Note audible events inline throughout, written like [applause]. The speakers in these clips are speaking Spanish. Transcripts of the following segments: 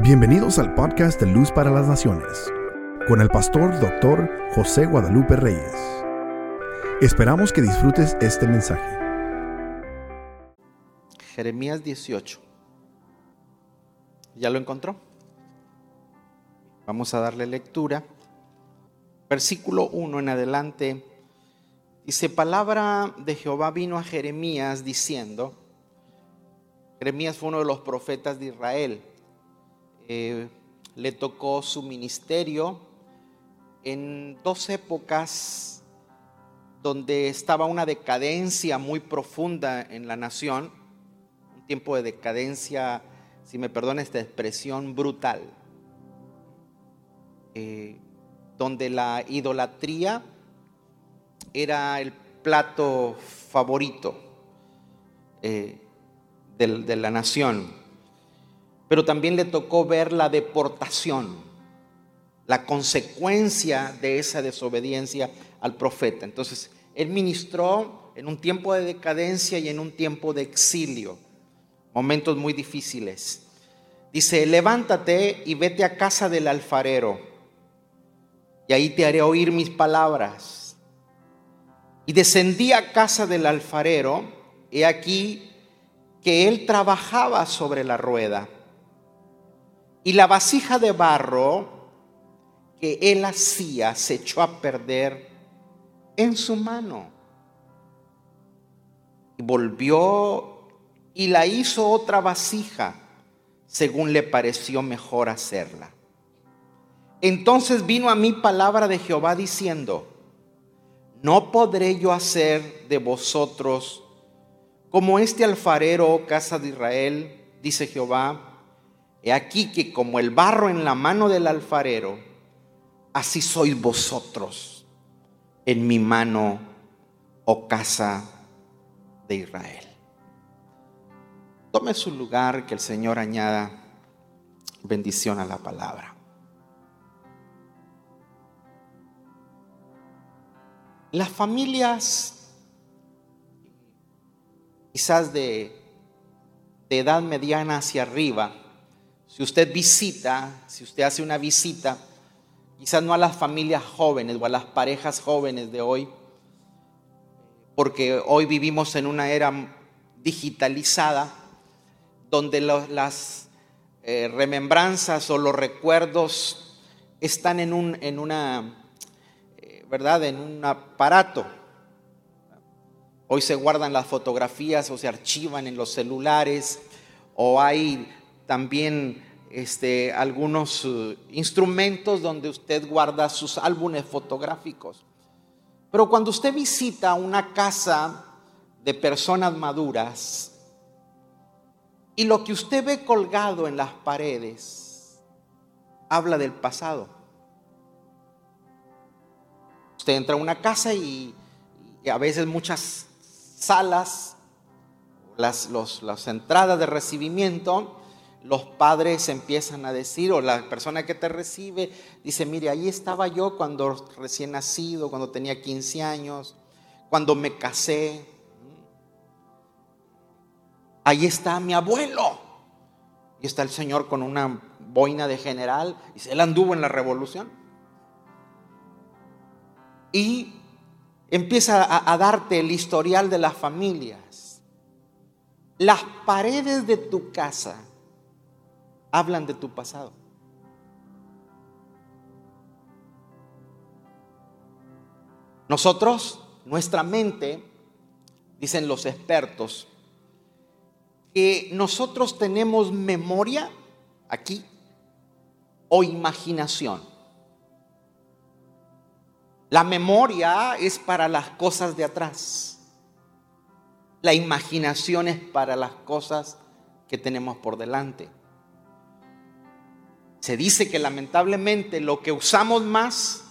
Bienvenidos al podcast de Luz para las Naciones, con el pastor Dr. José Guadalupe Reyes. Esperamos que disfrutes este mensaje. Jeremías 18. ¿Ya lo encontró? Vamos a darle lectura. Versículo 1 en adelante. Dice, palabra de Jehová vino a Jeremías diciendo, Jeremías fue uno de los profetas de Israel eh, le tocó su ministerio en dos épocas donde estaba una decadencia muy profunda en la nación, un tiempo de decadencia, si me perdona esta expresión, brutal, eh, donde la idolatría era el plato favorito eh, de la nación pero también le tocó ver la deportación, la consecuencia de esa desobediencia al profeta. Entonces, él ministró en un tiempo de decadencia y en un tiempo de exilio, momentos muy difíciles. Dice, levántate y vete a casa del alfarero, y ahí te haré oír mis palabras. Y descendí a casa del alfarero, y aquí que él trabajaba sobre la rueda y la vasija de barro que él hacía se echó a perder en su mano. Y volvió y la hizo otra vasija según le pareció mejor hacerla. Entonces vino a mí palabra de Jehová diciendo, no podré yo hacer de vosotros como este alfarero, casa de Israel, dice Jehová, He aquí que como el barro en la mano del alfarero, así sois vosotros en mi mano, oh casa de Israel. Tome su lugar, que el Señor añada bendición a la palabra. Las familias, quizás de, de edad mediana hacia arriba, si usted visita, si usted hace una visita, quizás no a las familias jóvenes o a las parejas jóvenes de hoy, porque hoy vivimos en una era digitalizada donde las eh, remembranzas o los recuerdos están en, un, en una, eh, ¿verdad? En un aparato. Hoy se guardan las fotografías o se archivan en los celulares o hay también este, algunos uh, instrumentos donde usted guarda sus álbumes fotográficos. Pero cuando usted visita una casa de personas maduras y lo que usted ve colgado en las paredes habla del pasado. Usted entra a una casa y, a veces muchas salas, las, las entradas de recibimiento, los padres empiezan a decir, o la persona que te recibe dice, mire, ahí estaba yo cuando recién nacido, cuando tenía 15 años, cuando me casé. Ahí está mi abuelo. Y está el Señor con una boina de general. Y él anduvo en la revolución. Y empieza a, a darte el historial de las familias. Las paredes de tu casa hablan de tu pasado. Nosotros, nuestra mente, dicen los expertos, que nosotros tenemos memoria aquí o imaginación. La memoria es para las cosas de atrás. La imaginación es para las cosas que tenemos por delante. Se dice que lamentablemente lo que usamos más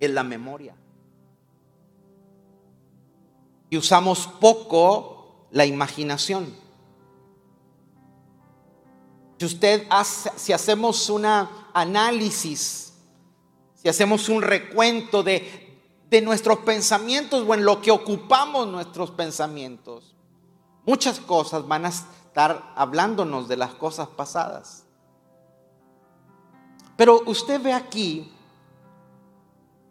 es la memoria. Y usamos poco la imaginación. Si usted hace, si hacemos un análisis, si hacemos un recuento de, de nuestros pensamientos o en lo que ocupamos nuestros pensamientos, muchas cosas van a estar hablándonos de las cosas pasadas. Pero usted ve aquí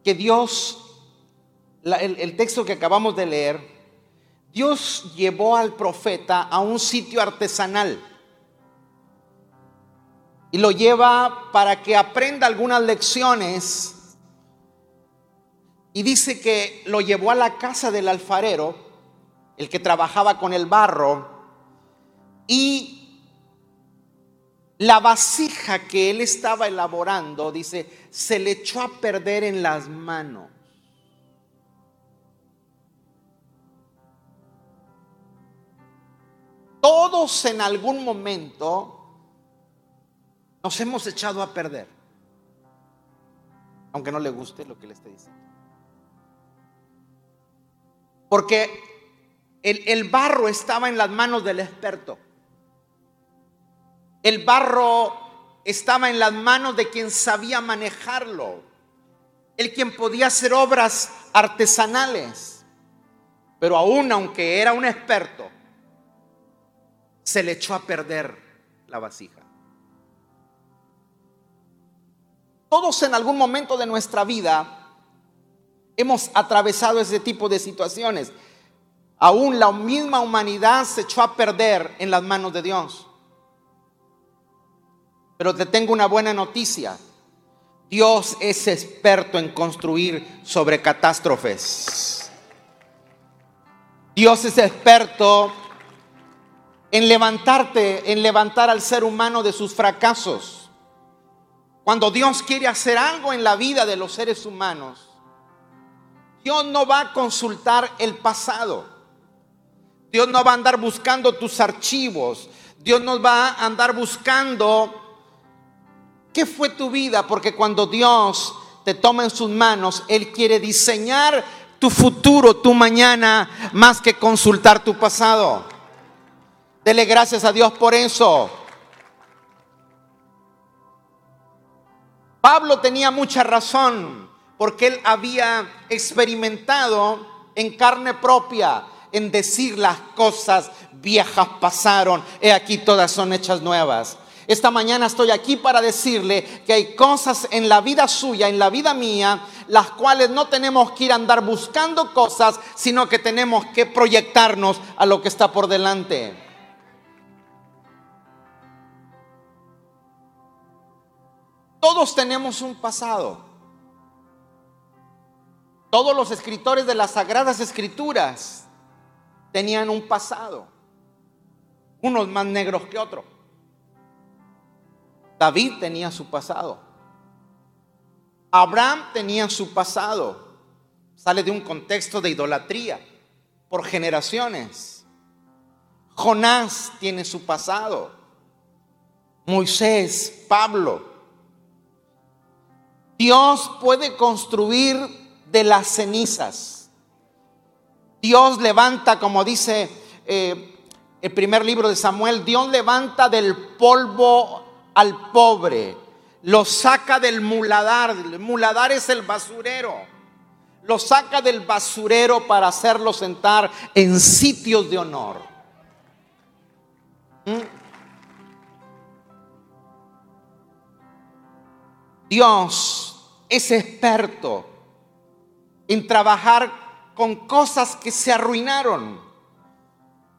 que Dios, el, el texto que acabamos de leer, Dios llevó al profeta a un sitio artesanal y lo lleva para que aprenda algunas lecciones. Y dice que lo llevó a la casa del alfarero, el que trabajaba con el barro, y la vasija que él estaba elaborando, dice, se le echó a perder en las manos. Todos en algún momento nos hemos echado a perder, aunque no le guste lo que le esté diciendo. Porque el barro estaba en las manos del experto. El barro estaba en las manos de quien sabía manejarlo, el quien podía hacer obras artesanales. Pero aún aunque era un experto, se le echó a perder la vasija. Todos en algún momento de nuestra vida hemos atravesado ese tipo de situaciones. Aún la misma humanidad se echó a perder en las manos de Dios. Pero te tengo una buena noticia. Dios es experto en construir sobre catástrofes. Dios es experto en levantarte, en levantar al ser humano de sus fracasos. Cuando Dios quiere hacer algo en la vida de los seres humanos, Dios no va a consultar el pasado. Dios no va a andar buscando tus archivos. Dios no va a andar buscando qué fue tu vida, porque cuando Dios te toma en sus manos, Él quiere diseñar tu futuro, tu mañana, más que consultar tu pasado. Dele gracias a Dios por eso. Pablo tenía mucha razón porque él había experimentado en carne propia en decir las cosas viejas pasaron, he aquí todas son hechas nuevas. Esta mañana estoy aquí para decirle que hay cosas en la vida suya, en la vida mía, las cuales no tenemos que ir a andar buscando cosas, sino que tenemos que proyectarnos a lo que está por delante. Todos tenemos un pasado. Todos los escritores de las Sagradas Escrituras tenían un pasado. Unos más negros que otros. David tenía su pasado. Abraham tenía su pasado. Sale de un contexto de idolatría por generaciones. Jonás tiene su pasado. Moisés, Pablo, Dios puede construir de las cenizas. Dios levanta, como dice eh, el primer libro de Samuel, Dios levanta del polvo al pobre, lo saca del muladar. El muladar es el basurero. Lo saca del basurero para hacerlo sentar en sitios de honor. ¿Mm? Dios es experto en trabajar con cosas que se arruinaron.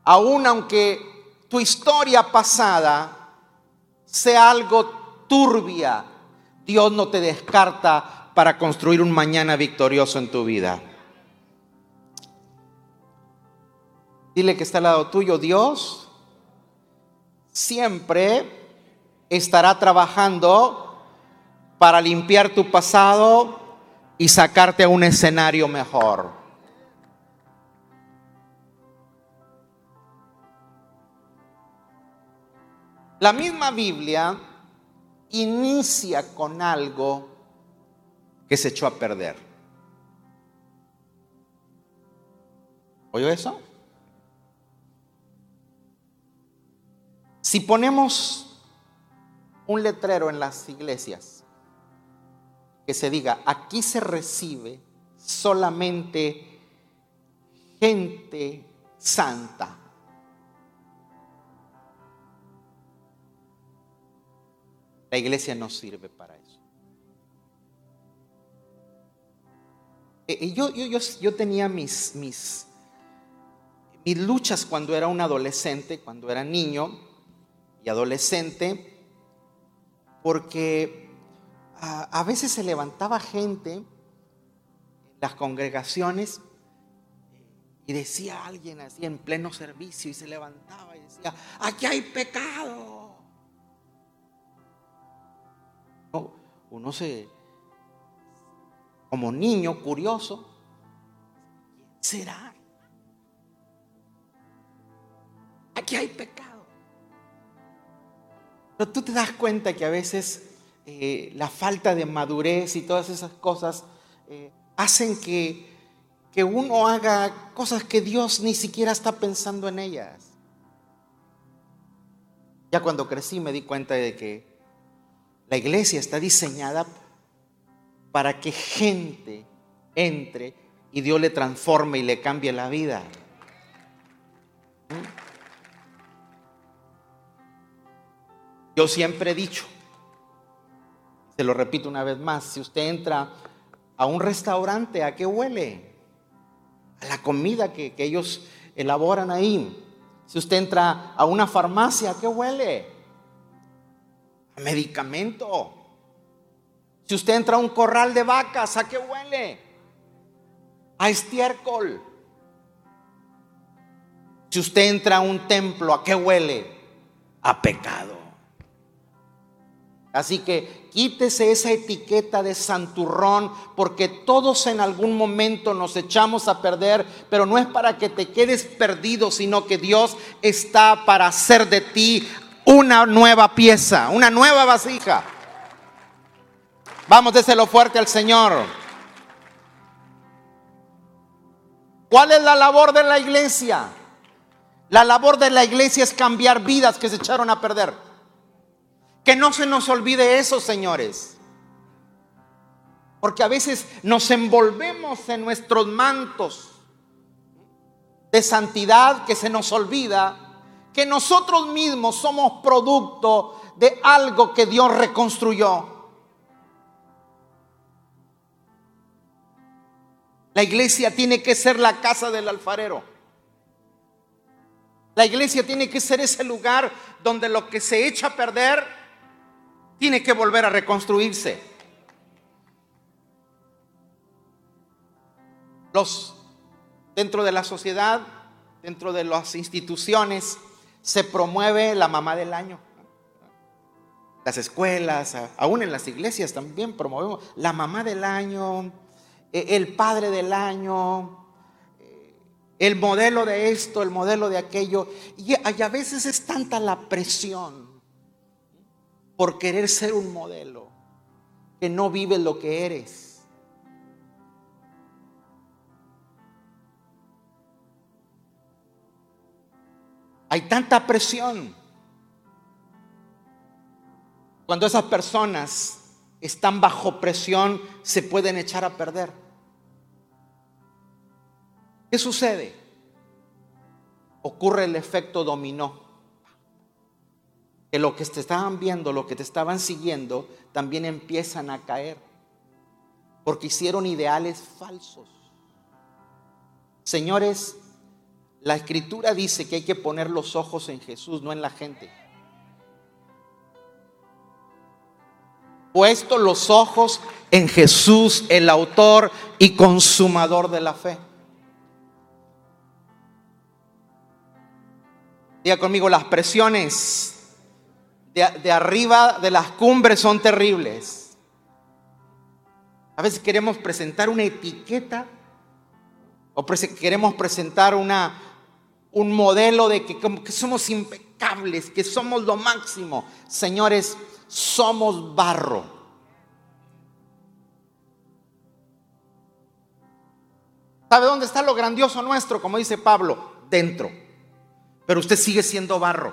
Aun aunque tu historia pasada sea algo turbia, Dios no te descarta para construir un mañana victorioso en tu vida. Dile que está al lado tuyo, Dios siempre estará trabajando para limpiar tu pasado y sacarte a un escenario mejor. La misma Biblia inicia con algo que se echó a perder. ¿Oyó eso? Si ponemos un letrero en las iglesias que se diga, aquí se recibe solamente gente santa. La iglesia no sirve para eso. Eh, yo, yo, yo, tenía mis, mis, mis luchas cuando era un adolescente, cuando era niño y adolescente, porque a, veces se levantaba gente en las congregaciones y decía alguien así en pleno servicio y se levantaba y decía, aquí hay pecado. Uno se, como niño curioso, ¿quién será? Aquí hay pecado. Pero tú te das cuenta que a veces eh, la falta de madurez y todas esas cosas eh, hacen que, que uno haga cosas que Dios ni siquiera está pensando en ellas. Ya cuando crecí me di cuenta de que la iglesia está diseñada para que gente entre y Dios le transforme y le cambie la vida. Yo siempre he dicho, se lo repito una vez más, si usted entra a un restaurante, ¿a qué huele? A la comida que, ellos elaboran ahí. Si usted entra a una farmacia, ¿a qué huele? Medicamento. Si usted entra a un corral de vacas, ¿a qué huele? A estiércol. Si usted entra a un templo, ¿a qué huele? A pecado. Así que quítese esa etiqueta de santurrón, porque todos en algún momento nos echamos a perder, pero no es para que te quedes perdido, sino que Dios está para hacer de ti una nueva pieza, una nueva vasija. Vamos, déselo fuerte al Señor. ¿Cuál es la labor de la iglesia? La labor de la iglesia es cambiar vidas que se echaron a perder. Que no se nos olvide eso, señores. Porque a veces nos envolvemos en nuestros mantos de santidad que se nos olvida que nosotros mismos somos producto de algo que Dios reconstruyó. La iglesia tiene que ser la casa del alfarero. La iglesia tiene que ser ese lugar donde lo que se echa a perder tiene que volver a reconstruirse. Los dentro de la sociedad, dentro de las instituciones, se promueve la mamá del año. Las escuelas, aún en las iglesias también promovemos la mamá del año, e, el padre del año, e, el modelo de esto, el modelo de aquello. Y a veces es tanta la presión por querer ser un modelo, que no vives lo que eres. Hay tanta presión. Cuando esas personas están bajo presión, se pueden echar a perder. ¿Qué sucede? Ocurre el efecto dominó que lo que te estaban viendo, lo que te estaban siguiendo, también empiezan a caer. Porque hicieron ideales falsos. Señores, la escritura dice que hay que poner los ojos en Jesús, no en la gente. Puesto los ojos en Jesús, el autor y consumador de la fe. Diga conmigo, las presiones de, arriba de las cumbres son terribles. A veces queremos presentar una etiqueta o queremos presentar una, un modelo de que, somos impecables, que somos lo máximo. Señores, somos barro. ¿Sabe dónde está lo grandioso nuestro? Como dice Pablo, dentro. Pero usted sigue siendo barro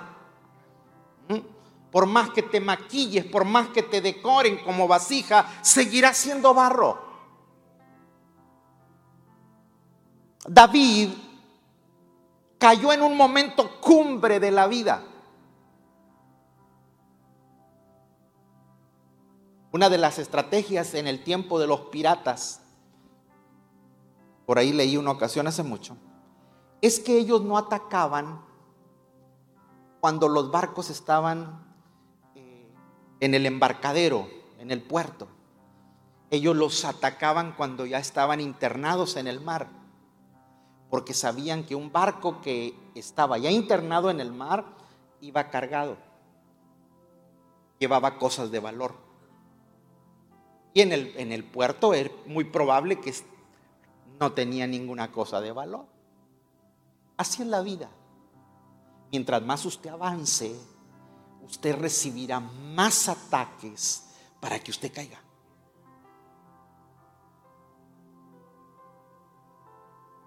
por más que te maquilles, por más que te decoren como vasija, seguirá siendo barro. David cayó en un momento cumbre de la vida. Una de las estrategias en el tiempo de los piratas, por ahí leí una ocasión hace mucho, es que ellos no atacaban cuando los barcos estaban eh, en el embarcadero, en el puerto. Ellos los atacaban cuando ya estaban internados en el mar, porque sabían que un barco que estaba ya internado en el mar iba cargado, llevaba cosas de valor. Y en el, en el puerto es muy probable que no tenía ninguna cosa de valor. Así es la vida. Mientras más usted avance, usted recibirá más ataques para que usted caiga.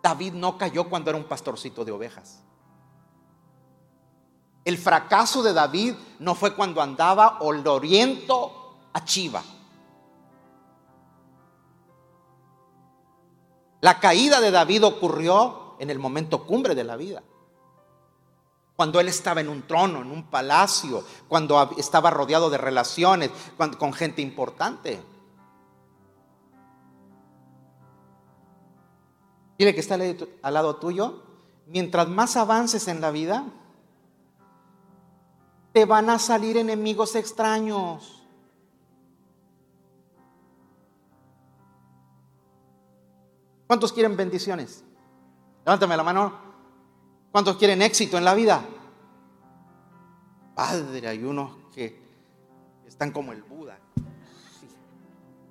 David no cayó cuando era un pastorcito de ovejas. El fracaso de David no fue cuando andaba oriento a Chiva. La caída de David ocurrió en el momento cumbre de la vida. Cuando él estaba en un trono, en un palacio, cuando estaba rodeado de relaciones, con gente importante. Dile que está al lado tuyo. Mientras más avances en la vida, te van a salir enemigos extraños. ¿Cuántos quieren bendiciones? Levántame la mano. ¿Cuántos quieren éxito en la vida? Padre, hay unos que están como el Buda.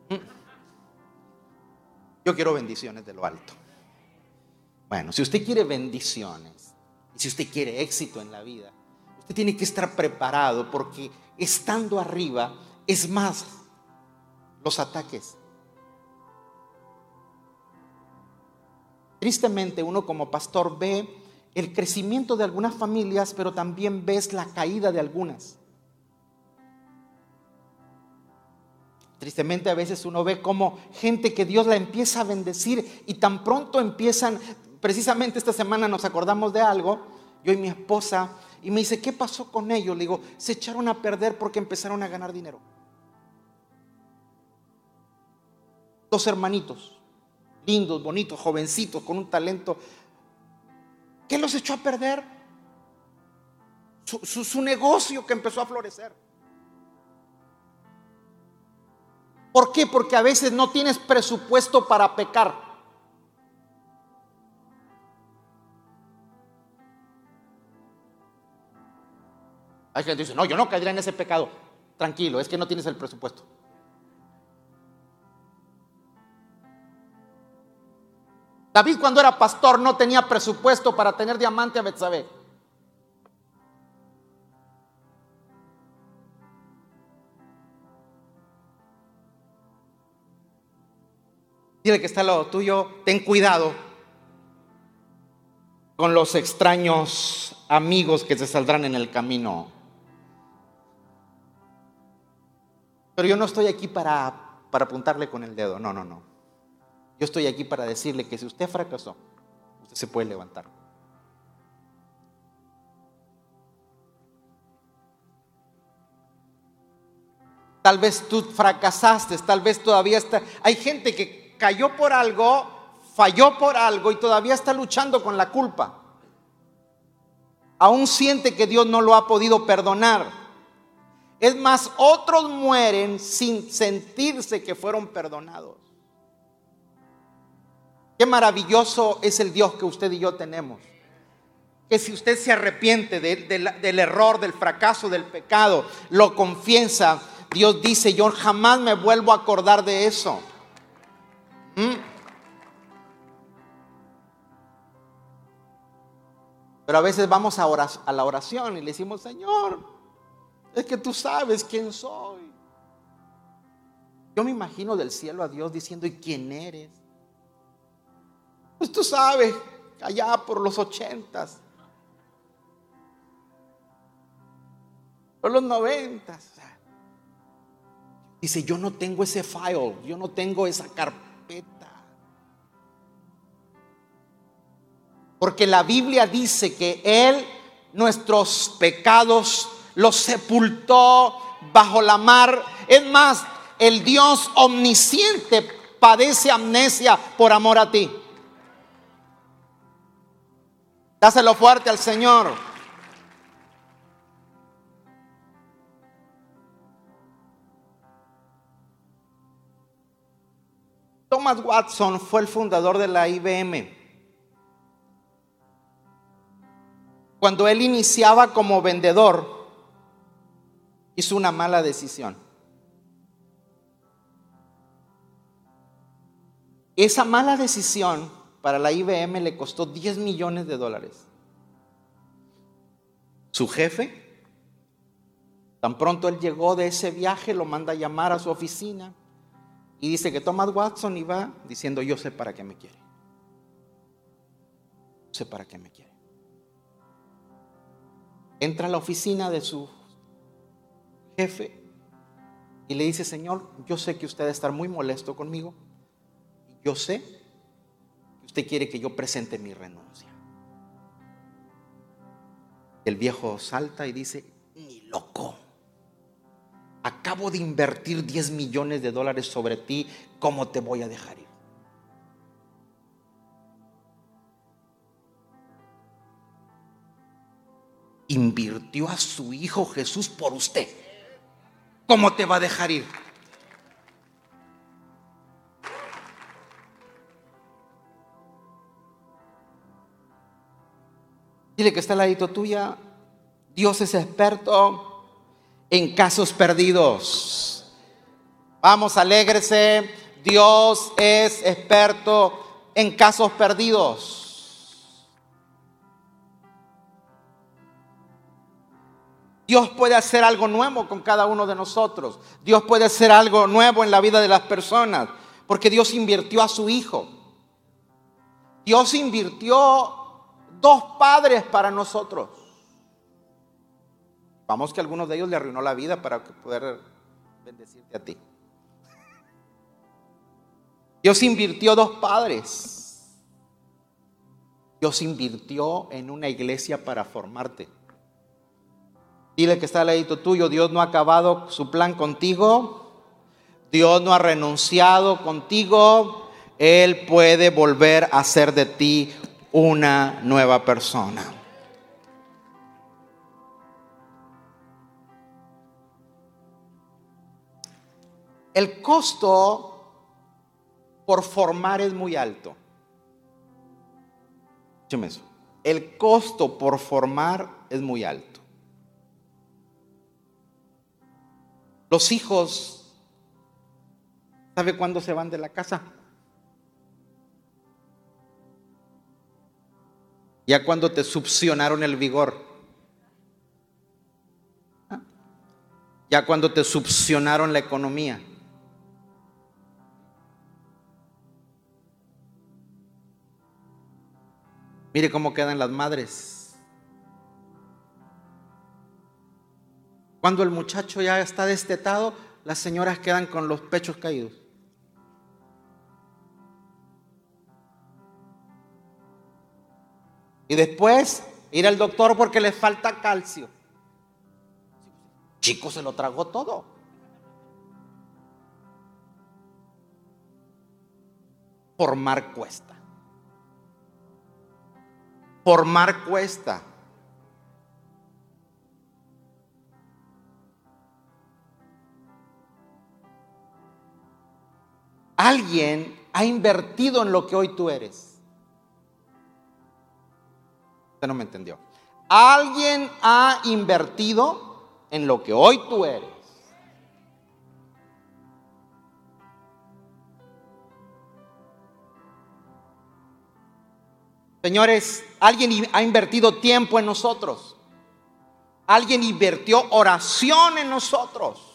Mm. Yo quiero bendiciones de lo alto. Bueno, si usted quiere bendiciones y si usted quiere éxito en la vida, usted tiene que estar preparado porque estando arriba es más los ataques. Tristemente uno como pastor ve el crecimiento de algunas familias, pero también ves la caída de algunas. Tristemente a veces uno ve como gente que Dios la empieza a bendecir y tan pronto empiezan, precisamente esta semana nos acordamos de algo, yo y mi esposa, y me dice, ¿qué pasó con ellos? Le digo, se echaron a perder porque empezaron a ganar dinero. Dos hermanitos lindos, bonitos, jovencitos, con un talento. ¿Qué los echó a perder? Su, negocio que empezó a florecer. ¿Por qué? Porque a veces no tienes presupuesto para pecar. Hay gente que dice, no, yo no caería en ese pecado. Tranquilo, es que no tienes el presupuesto. David cuando era pastor no tenía presupuesto para tener diamante a Betsabé. Dile que está al lado tuyo, ten cuidado con los extraños amigos que se saldrán en el camino. Pero yo no estoy aquí para, para apuntarle con el dedo, no, no, no. Yo estoy aquí para decirle que si usted fracasó, usted se puede levantar. Tal vez tú fracasaste, tal vez todavía está... Hay gente que cayó por algo, falló por algo y todavía está luchando con la culpa. Aún siente que Dios no lo ha podido perdonar. Es más, otros mueren sin sentirse que fueron perdonados. Qué maravilloso es el Dios que usted y yo tenemos. Que si usted se arrepiente del error, del fracaso, del pecado, lo confiesa, Dios dice, yo jamás me vuelvo a acordar de eso. ¿Mm? Pero a veces vamos a, a la oración y le decimos, Señor, es que tú sabes quién soy. Yo me imagino del cielo a Dios diciendo, ¿y quién eres? Pues tú sabes, allá por los ochentas, por los noventas. Dice, yo no tengo ese file, yo no tengo esa carpeta. Porque la Biblia dice que Él nuestros pecados los sepultó bajo la mar. Es más, el Dios omnisciente padece amnesia por amor a ti. Dáselo fuerte al Señor. Thomas Watson fue el fundador de la IBM. Cuando él iniciaba como vendedor, hizo una mala decisión. Esa mala decisión para la IBM le costó 10 millones de dólares. Su jefe, tan pronto él llegó de ese viaje, lo manda a llamar a su oficina y dice que Thomas Watson iba diciendo, yo sé para qué me quiere. sé para qué me quiere entra a la oficina de su jefe y le dice, Señor, yo sé que usted estar muy molesto conmigo. Yo sé que usted quiere que yo presente mi renuncia. El viejo salta y dice, ni loco. Acabo de invertir 10 millones de dólares sobre ti, ¿cómo te voy a dejar ir? invirtió a su Hijo Jesús por usted. ¿Cómo te va a dejar ir? Dile que está al ladito tuya. Dios es experto en casos perdidos. Vamos, alégrese. Dios es experto en casos perdidos. Dios puede hacer algo nuevo con cada uno de nosotros. Dios puede hacer algo nuevo en la vida de las personas. Porque Dios invirtió a su Hijo. Dios invirtió dos padres para nosotros. Vamos que algunos de ellos le arruinó la vida para poder bendecirte a ti. Dios invirtió dos padres. Dios invirtió en una iglesia para formarte. Dile que está al ladito tuyo, Dios no ha acabado su plan contigo, Dios no ha renunciado contigo, Él puede volver a ser de ti una nueva persona. El costo por formar es muy alto. eso. El costo por formar es muy alto. Los hijos, ¿sabe cuándo se van de la casa? Ya cuando te succionaron el vigor. ¿Ah? Ya cuando te succionaron la economía. Mire cómo quedan las madres. Cuando el muchacho ya está destetado, las señoras quedan con los pechos caídos. Y después ir al doctor porque le falta calcio. Chico se lo tragó todo. Formar cuesta. Formar cuesta. Alguien ha invertido en lo que hoy tú eres. Usted no me entendió. Alguien ha invertido en lo que hoy tú eres. Señores, alguien ha invertido tiempo en nosotros. Alguien invirtió oración en nosotros.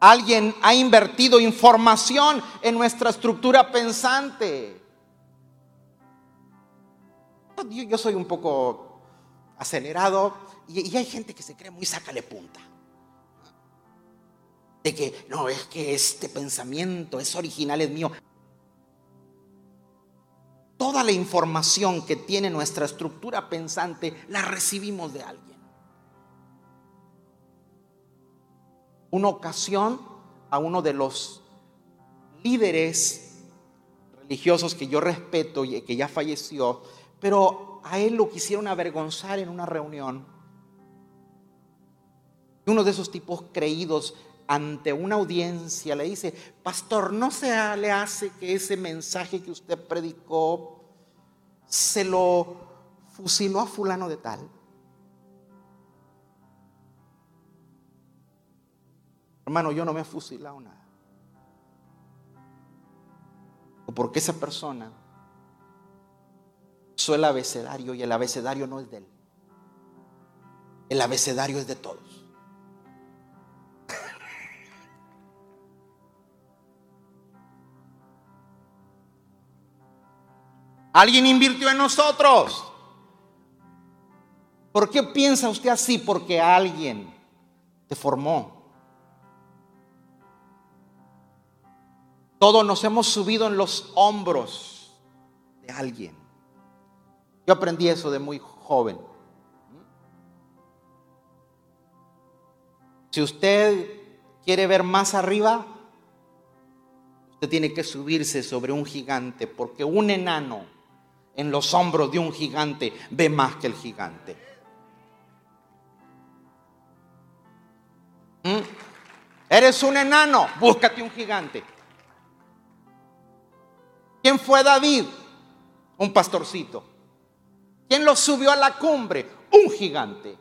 Alguien ha invertido información en nuestra estructura pensante. Yo, soy un poco acelerado y, hay gente que se cree muy sácale punta. De que no, es que este pensamiento es original, es mío. Toda la información que tiene nuestra estructura pensante la recibimos de alguien. Una ocasión a uno de los líderes religiosos que yo respeto y que ya falleció, pero a él lo quisieron avergonzar en una reunión. Uno de esos tipos creídos ante una audiencia le dice, pastor, ¿no se le hace que ese mensaje que usted predicó se lo fusiló a fulano de tal? Hermano, yo no me he fusilado nada. O porque esa persona usó el abecedario y el abecedario no es de él. El abecedario es de todos. [laughs] Alguien invirtió en nosotros. ¿Por qué piensa usted así? Porque alguien te formó. Todos nos hemos subido en los hombros de alguien. Yo aprendí eso de muy joven. Si usted quiere ver más arriba, usted tiene que subirse sobre un gigante, porque un enano en los hombros de un gigante ve más que el gigante. ¿Mm? Eres un enano, búscate un gigante. ¿Quién fue David? Un pastorcito. ¿Quién lo subió a la cumbre? Un gigante.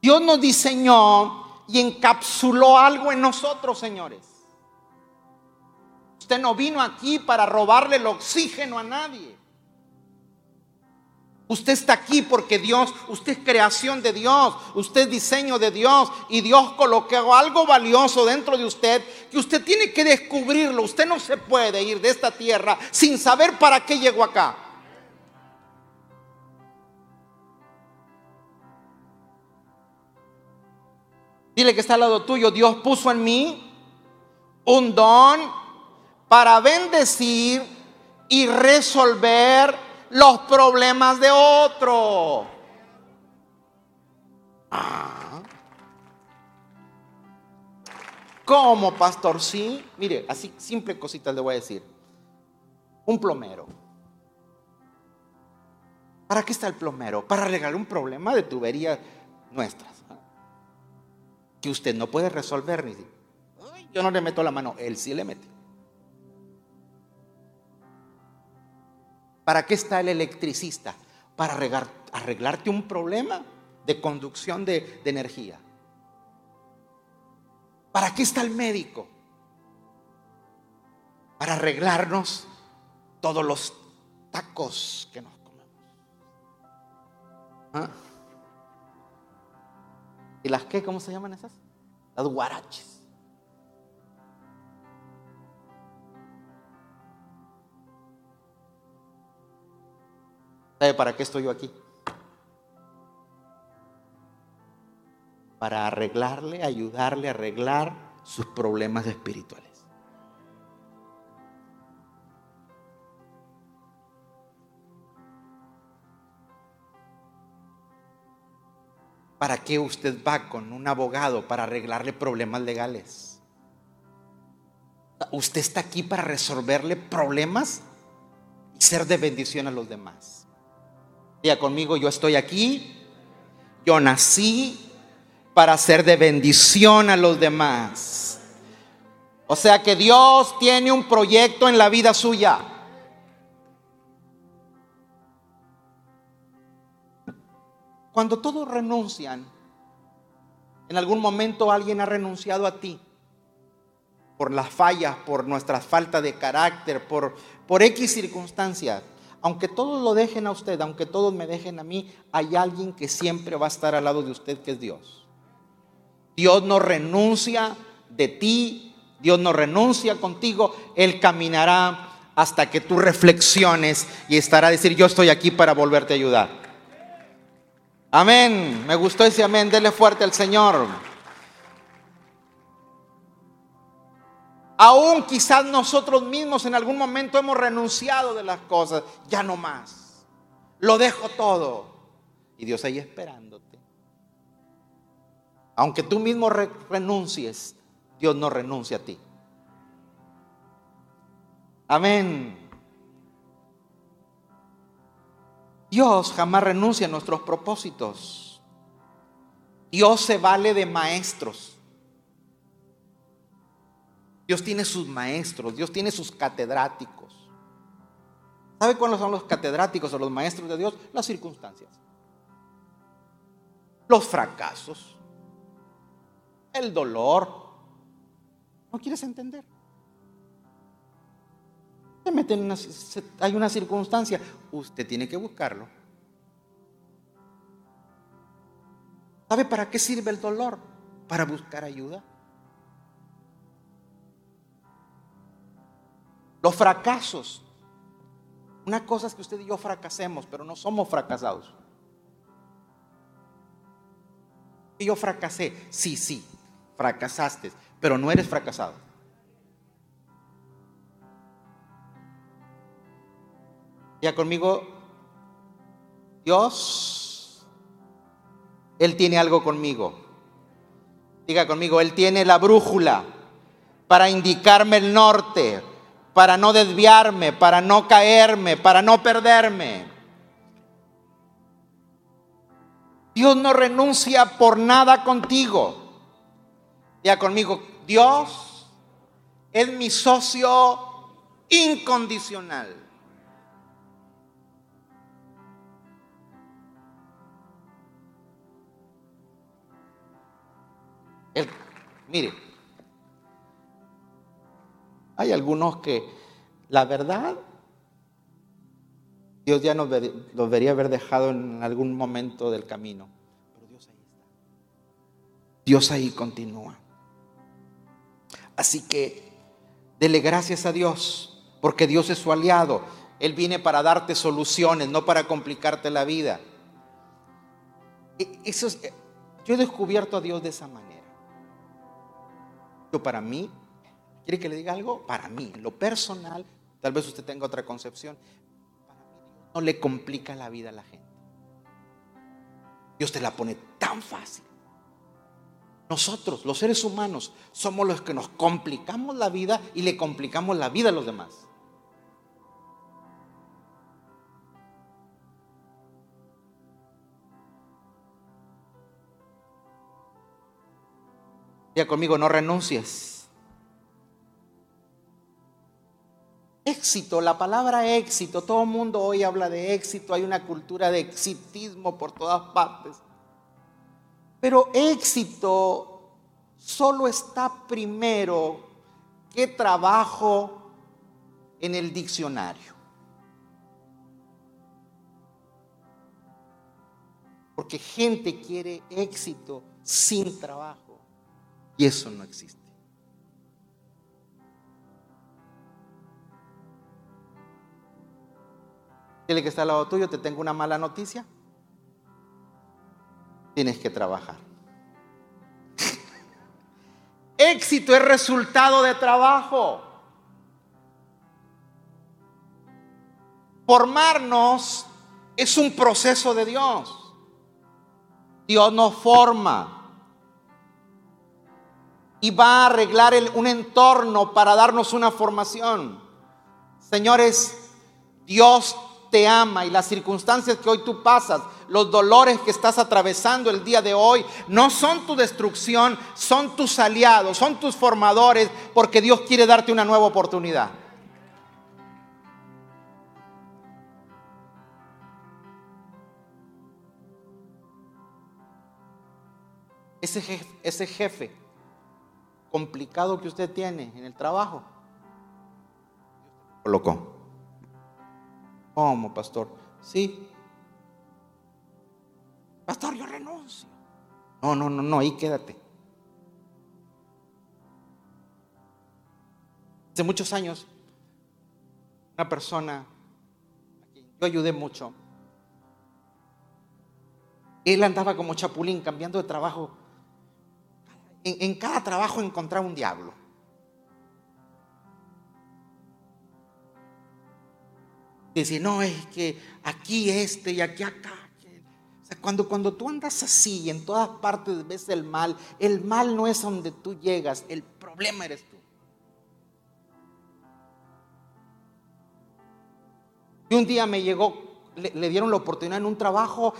Dios nos diseñó y encapsuló algo en nosotros, señores. Usted no vino aquí para robarle el oxígeno a nadie. Usted está aquí porque Dios, usted es creación de Dios, usted es diseño de Dios y Dios colocó algo valioso dentro de usted que usted tiene que descubrirlo. Usted no se puede ir de esta tierra sin saber para qué llegó acá. Dile que está al lado tuyo, Dios puso en mí un don para bendecir y resolver los problemas de otro. Ah. ¿Cómo, pastor? Sí. Mire, así simple cositas le voy a decir. Un plomero. ¿Para qué está el plomero? Para arreglar un problema de tuberías nuestras. Que usted no puede resolver ni yo no le meto la mano, él sí le mete. ¿Para qué está el electricista? Para arreglarte un problema de conducción de, energía. ¿Para qué está el médico? Para arreglarnos todos los tacos que nos comemos. ¿Ah? ¿Y las qué? ¿Cómo se llaman esas? Las guaraches. ¿Sabe para qué estoy yo aquí? Para arreglarle, ayudarle a arreglar sus problemas espirituales. ¿Para qué usted va con un abogado para arreglarle problemas legales? Usted está aquí para resolverle problemas y ser de bendición a los demás. Diga conmigo, yo estoy aquí, yo nací para ser de bendición a los demás. O sea que Dios tiene un proyecto en la vida suya. Cuando todos renuncian, en algún momento alguien ha renunciado a ti por las fallas, por nuestra falta de carácter, por, por X circunstancias aunque todos lo dejen a usted, aunque todos me dejen a mí, hay alguien que siempre va a estar al lado de usted, que es Dios. Dios no renuncia de ti, Dios no renuncia contigo, Él caminará hasta que tú reflexiones y estará a decir, yo estoy aquí para volverte a ayudar. Amén, me gustó ese amén, dele fuerte al Señor. Aún quizás nosotros mismos en algún momento hemos renunciado de las cosas, ya no más. lo dejo todo. Y Dios ahí esperándote. Aunque tú mismo renuncies, Dios no renuncia a ti. Amén. Dios jamás renuncia a nuestros propósitos. Dios se vale de maestros. Dios tiene sus maestros, Dios tiene sus catedráticos. ¿Sabe cuáles son los catedráticos o los maestros de Dios? Las circunstancias. Los fracasos. El dolor. ¿No quieres entender? Se mete en una, hay una circunstancia, usted tiene que buscarlo. ¿Sabe para qué sirve el dolor? Para buscar ayuda. Los fracasos. Una cosa es que usted y yo fracasemos, pero no somos fracasados. Y yo fracasé. Sí, sí, fracasaste, pero no eres fracasado. Ya conmigo, Dios, Él tiene algo conmigo. Diga conmigo, Él tiene la brújula para indicarme el norte, para no desviarme, para no caerme, para no perderme. Dios no renuncia por nada contigo. Diga conmigo, Dios es mi socio incondicional. mire, hay algunos que la verdad Dios ya nos, debería haber dejado en algún momento del camino. Pero Dios ahí está. Dios ahí continúa. Así que dele gracias a Dios, porque Dios es su aliado. Él viene para darte soluciones, no para complicarte la vida. E, eso eh, yo he descubierto a Dios de esa manera para mí, ¿quiere que le diga algo? Para mí, lo personal, tal vez usted tenga otra concepción, para mí no le complica la vida a la gente. Dios te la pone tan fácil. Nosotros, los seres humanos, somos los que nos complicamos la vida y le complicamos la vida a los demás. Ya conmigo, no renuncies. Éxito, la palabra éxito, todo el mundo hoy habla de éxito, hay una cultura de exitismo por todas partes. Pero éxito solo está primero que trabajo en el diccionario. Porque gente quiere éxito sin trabajo. Y eso no existe. Dile que está al lado tuyo, te tengo una mala noticia. Tienes que trabajar. [laughs] Éxito es resultado de trabajo. Formarnos es un proceso de Dios. Dios nos forma y va a arreglar un entorno para darnos una formación. Señores, Dios te ama y las circunstancias que hoy tú pasas, los dolores que estás atravesando el día de hoy, no son tu destrucción, son tus aliados, son tus formadores, porque Dios quiere darte una nueva oportunidad. Ese jefe, complicado que usted tiene en el trabajo, colocó. ¿Cómo, pastor? Sí. Pastor, yo renuncio. No, no, no, no, ahí quédate. Hace muchos años, una persona a quien yo ayudé mucho, él andaba como chapulín cambiando de trabajo en, cada trabajo encontrar un diablo. Dice, no, es que aquí este y aquí acá. O sea, cuando, cuando tú andas así y en todas partes ves el mal, el mal no es donde tú llegas, el problema eres tú. Y un día me llegó, le, le dieron la oportunidad en un trabajo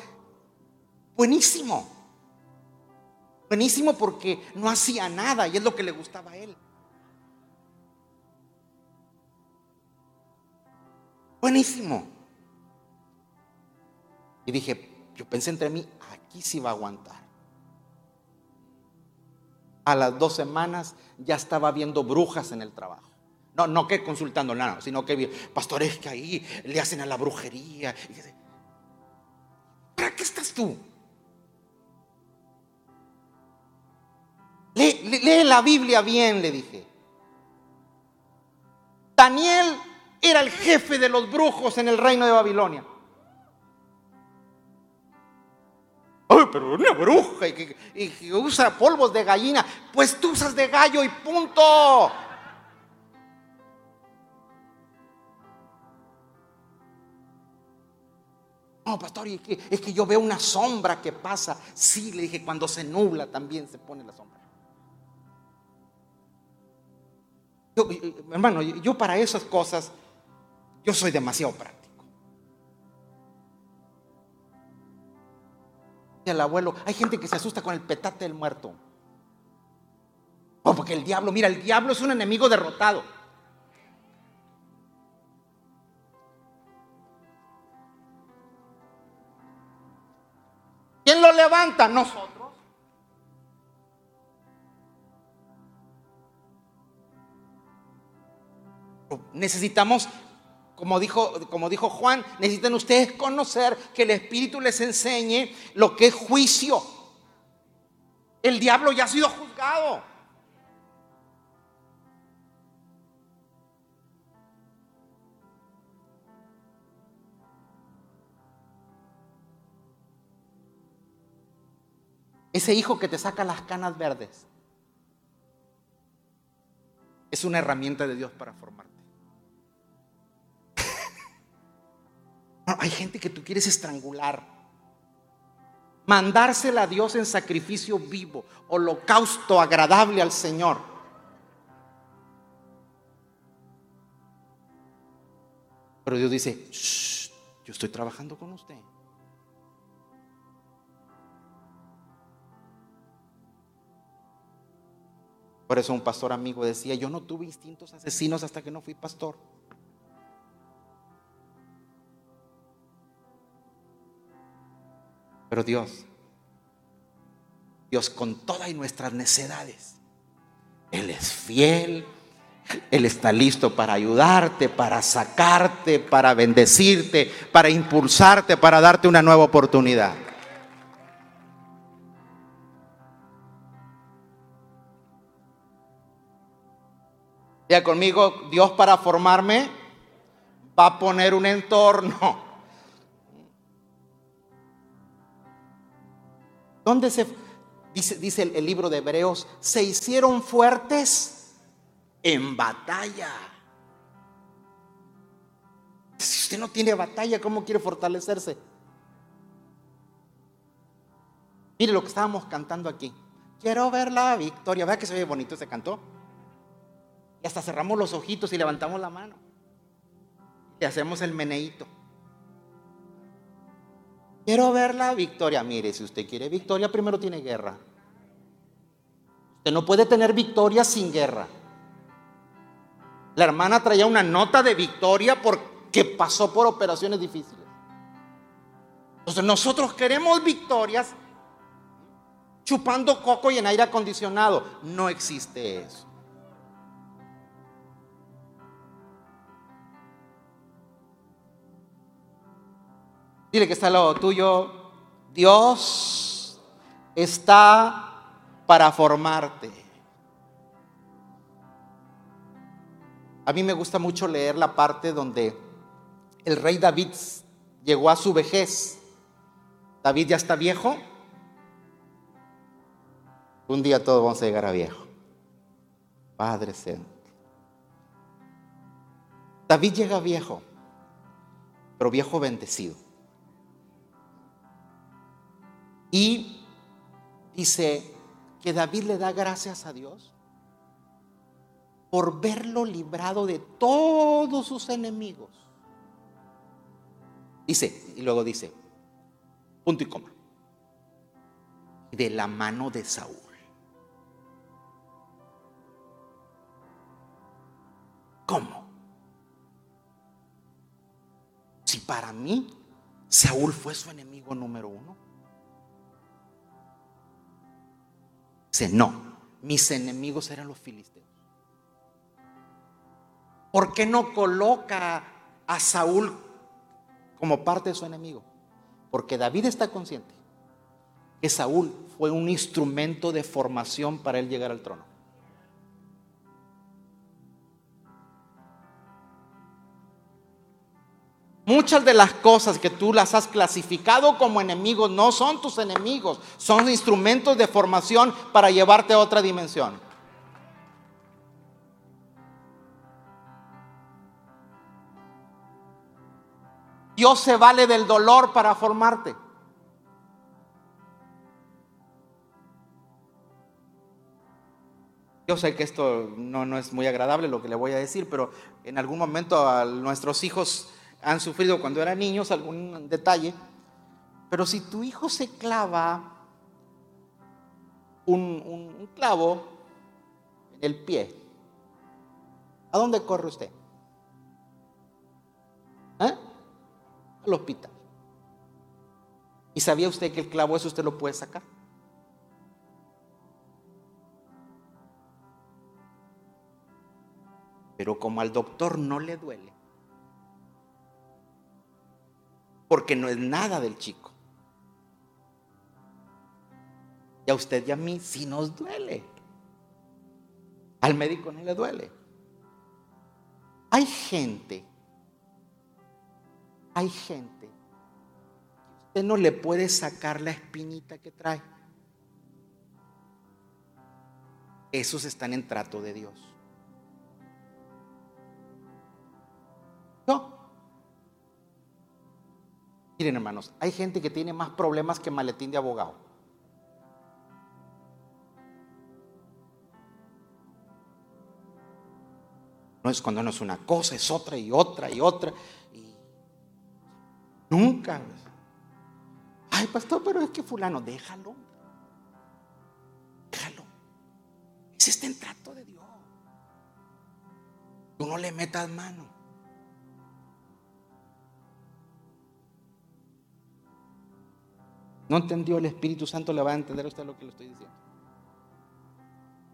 buenísimo. Buenísimo porque no hacía nada y es lo que le gustaba a él. Buenísimo. Y dije, yo pensé entre mí, aquí sí va a aguantar. A las dos semanas ya estaba viendo brujas en el trabajo. No, no que consultando nada, sino que pastores que ahí le hacen a la brujería. ¿Para qué estás tú? Lee, lee la Biblia bien, le dije. Daniel era el jefe de los brujos en el reino de Babilonia. Ay, pero una bruja y que, y usa polvos de gallina, pues tú usas de gallo y punto. No, pastor, es que, es que yo veo una sombra que pasa. Sí, le dije, cuando se nubla también se pone la sombra. Yo, hermano, yo para esas cosas, yo soy demasiado práctico. El abuelo, hay gente que se asusta con el petate del muerto. Oh, porque el diablo, mira, el diablo es un enemigo derrotado. ¿Quién lo levanta? Nosotros. Necesitamos, como dijo, como dijo Juan, necesitan ustedes conocer que el Espíritu les enseñe lo que es juicio. El diablo ya ha sido juzgado. Ese hijo que te saca las canas verdes es una herramienta de Dios para formarte. Hay gente que tú quieres estrangular. Mandársela a Dios en sacrificio vivo, holocausto agradable al Señor. Pero Dios dice, yo estoy trabajando con usted. Por eso un pastor amigo decía, yo no tuve instintos asesinos hasta que no fui pastor. Pero Dios, Dios con todas nuestras necedades, Él es fiel, Él está listo para ayudarte, para sacarte, para bendecirte, para impulsarte, para darte una nueva oportunidad. Ya conmigo, Dios para formarme va a poner un entorno. ¿Dónde se dice, dice el, libro de Hebreos? Se hicieron fuertes en batalla. Si usted no tiene batalla, ¿cómo quiere fortalecerse? Mire lo que estábamos cantando aquí. Quiero ver la victoria. ¿Verdad que se ve bonito ese canto? Y hasta cerramos los ojitos y levantamos la mano. Y hacemos el meneíto. Quiero ver la victoria. Mire, si usted quiere victoria, primero tiene guerra. Usted no puede tener victoria sin guerra. La hermana traía una nota de victoria porque pasó por operaciones difíciles. Entonces nosotros queremos victorias chupando coco y en aire acondicionado. No existe eso. Dile que está al lado tuyo. Dios está para formarte. A mí me gusta mucho leer la parte donde el rey David llegó a su vejez. David ya está viejo. Un día todos vamos a llegar a viejo. Padre Santo. David llega viejo. pero viejo bendecido. Y dice que David le da gracias a Dios por verlo librado de todos sus enemigos. Dice, y luego dice, punto y coma, de la mano de Saúl. ¿Cómo? Si para mí Saúl fue su enemigo número uno. Dice, no, mis enemigos eran los filisteos. ¿Por qué no coloca a Saúl como parte de su enemigo? Porque David está consciente que Saúl fue un instrumento de formación para él llegar al trono. Muchas de las cosas que tú las has clasificado como enemigos no son tus enemigos, son instrumentos de formación para llevarte a otra dimensión. Dios se vale del dolor para formarte. Yo sé que esto no, no, es muy agradable lo que le voy a decir, pero en algún momento a nuestros hijos han sufrido cuando eran niños algún detalle, pero si tu hijo se clava un, clavo en el pie, ¿a dónde corre usted? ¿Eh? Al hospital. ¿Y sabía usted que el clavo eso usted lo puede sacar? Pero como al doctor no le duele, porque no es nada del chico. Y a usted y a mí sí nos duele. Al médico no le duele. Hay gente, hay gente que usted no le puede sacar la espinita que trae. Esos están en trato de Dios. No, Miren hermanos, hay gente que tiene más problemas que maletín de abogado. No es cuando no es una cosa, es otra y otra y otra. Y nunca. Ay, pastor, pero es que fulano, déjalo. Déjalo. Ese está en trato de Dios. Tú no le metas mano. No entendió el Espíritu Santo, le va a entender usted lo que le estoy diciendo.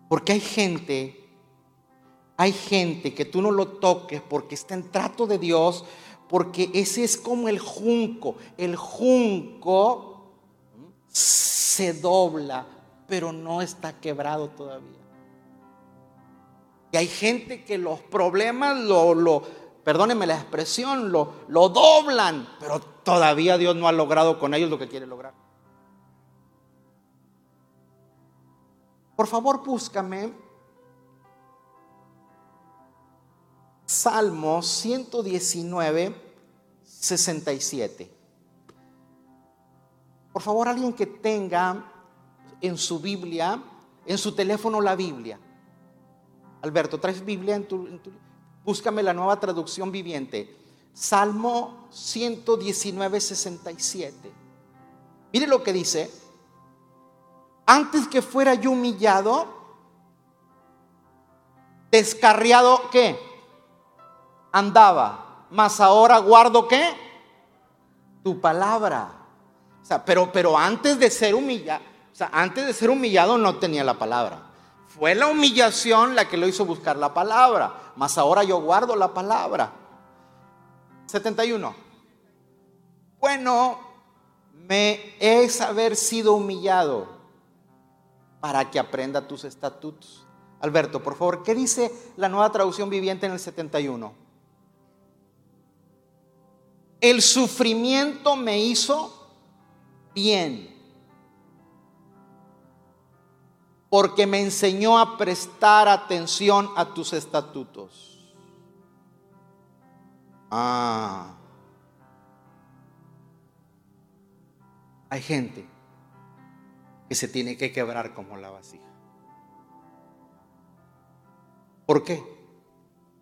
Porque hay gente, hay gente que tú no lo toques porque está en trato de Dios, porque ese es como el junco. El junco se dobla, pero no está quebrado todavía. Y hay gente que los problemas lo, lo perdónenme la expresión, lo, lo doblan, pero todavía Dios no ha logrado con ellos lo que quiere lograr. Por favor, búscame Salmo 119, 67. Por favor, alguien que tenga en su Biblia, en su teléfono la Biblia. Alberto, ¿traes Biblia en tu, en tu, Búscame la nueva traducción viviente. Salmo 119, 67. Mire lo que dice antes que fuera yo humillado, descarriado, ¿qué? Andaba, mas ahora guardo, ¿qué? Tu palabra. O sea, pero, pero antes de ser humillado, o sea, antes de ser humillado no tenía la palabra. Fue la humillación la que lo hizo buscar la palabra, mas ahora yo guardo la palabra. 71. Bueno, me es haber sido humillado para que aprenda tus estatutos. Alberto, por favor, ¿qué dice la nueva traducción viviente en el 71? El sufrimiento me hizo bien, porque me enseñó a prestar atención a tus estatutos. Ah, hay gente que se tiene que quebrar como la vasija. ¿Por qué?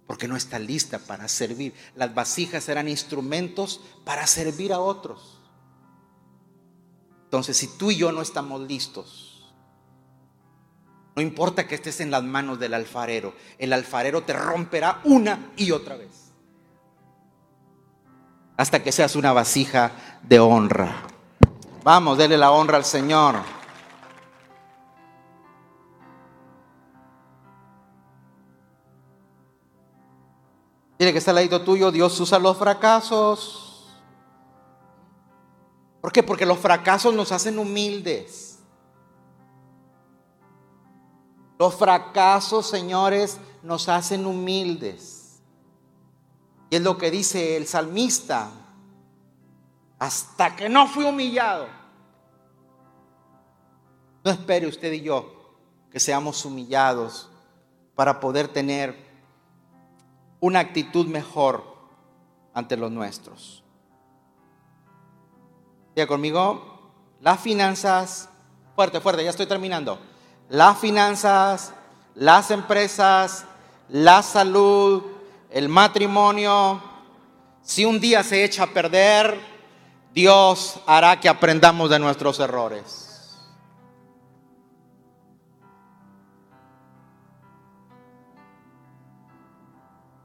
Porque no está lista para servir. Las vasijas eran instrumentos para servir a otros. Entonces, si tú y yo no estamos listos, no importa que estés en las manos del alfarero, el alfarero te romperá una y otra vez. Hasta que seas una vasija de honra. Vamos, dele la honra al Señor. Tiene que estar al lado tuyo, Dios usa los fracasos. ¿Por qué? Porque los fracasos nos hacen humildes. Los fracasos, señores, nos hacen humildes. Y es lo que dice el salmista. Hasta que no fui humillado. No espere usted y yo que seamos humillados para poder tener una actitud mejor ante los nuestros. Diga conmigo, las finanzas, fuerte, fuerte, ya estoy terminando. Las finanzas, las empresas, la salud, el matrimonio, si un día se echa a perder, Dios hará que aprendamos de nuestros errores.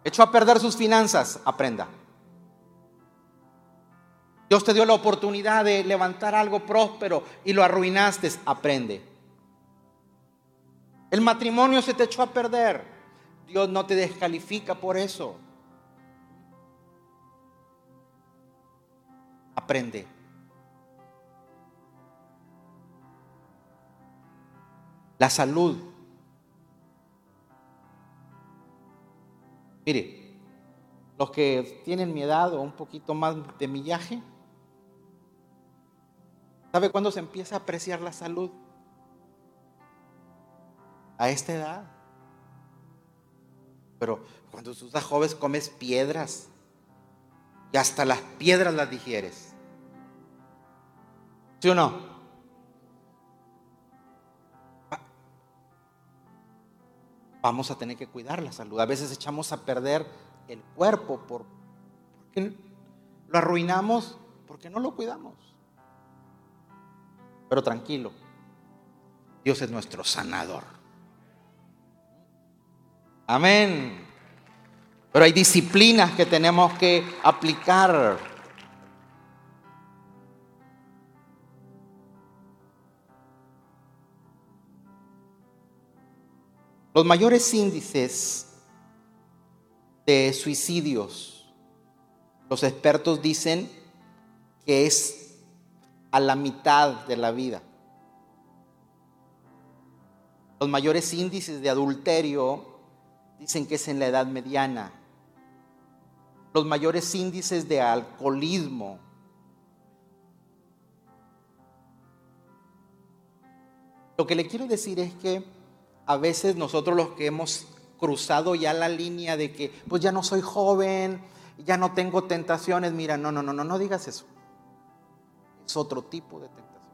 Echó a perder sus finanzas, aprenda. Dios te dio la oportunidad de levantar algo próspero y lo arruinaste, aprende. El matrimonio se te echó a perder. Dios no te descalifica por eso. Aprende. La salud Mire, los que tienen mi edad o un poquito más de millaje, ¿sabe cuándo se empieza a apreciar la salud? A esta edad. Pero cuando tú estás joven comes piedras y hasta las piedras las digieres. ¿Sí o no? Vamos a tener que cuidar la salud. A veces echamos a perder el cuerpo por, porque lo arruinamos porque no lo cuidamos. Pero tranquilo, Dios es nuestro sanador. Amén. Pero hay disciplinas que tenemos que aplicar. Los mayores índices de suicidios, los expertos dicen que es a la mitad de la vida. Los mayores índices de adulterio dicen que es en la edad mediana. Los mayores índices de alcoholismo. Lo que le quiero decir es que a veces nosotros los que hemos cruzado ya la línea de que pues ya no soy joven, ya no tengo tentaciones, mira, no, no, no, no, no digas eso. Es otro tipo de tentación.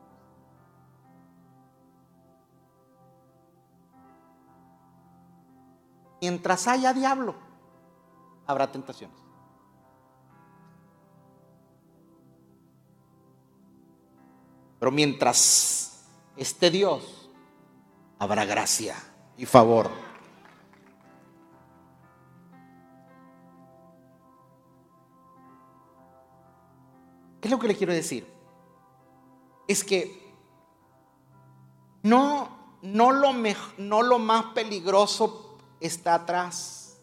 Mientras haya diablo, habrá tentaciones. Pero mientras esté Dios, habrá gracia y favor. ¿Qué es lo que le quiero decir? Es que no, no, lo, no lo más peligroso está atrás.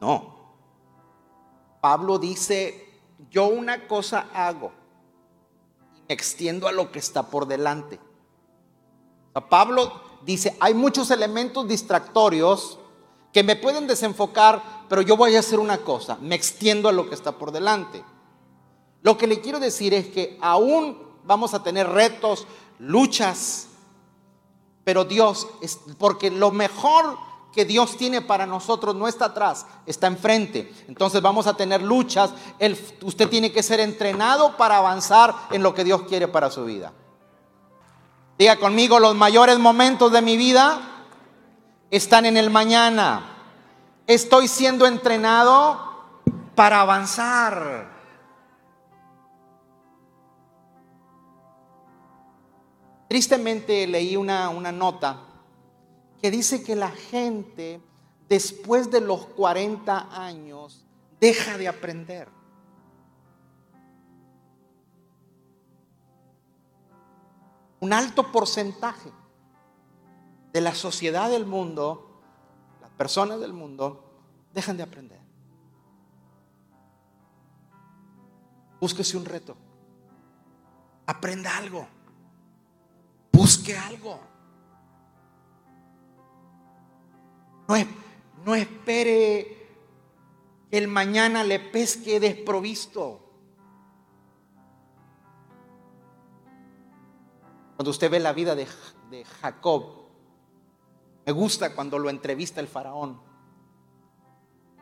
No. Pablo dice, yo una cosa hago y me extiendo a lo que está por delante. Pablo dice, hay muchos elementos distractorios que me pueden desenfocar, pero yo voy a hacer una cosa, me extiendo a lo que está por delante. Lo que le quiero decir es que aún vamos a tener retos, luchas, pero Dios, es, porque lo mejor que Dios tiene para nosotros no está atrás, está enfrente. Entonces vamos a tener luchas. usted tiene que ser entrenado para avanzar en lo que Dios quiere para su vida. Diga conmigo, los mayores momentos de mi vida están en el mañana. Estoy siendo entrenado para avanzar. Tristemente leí una, una nota que dice que la gente después de los 40 años deja de aprender. Un alto porcentaje de la sociedad del mundo, las personas del mundo, dejan de aprender. Búsquese un reto. Aprenda algo. Busque algo. No, no espere que el mañana le pesque desprovisto. Cuando usted ve la vida de, Jacob, me gusta cuando lo entrevista el faraón.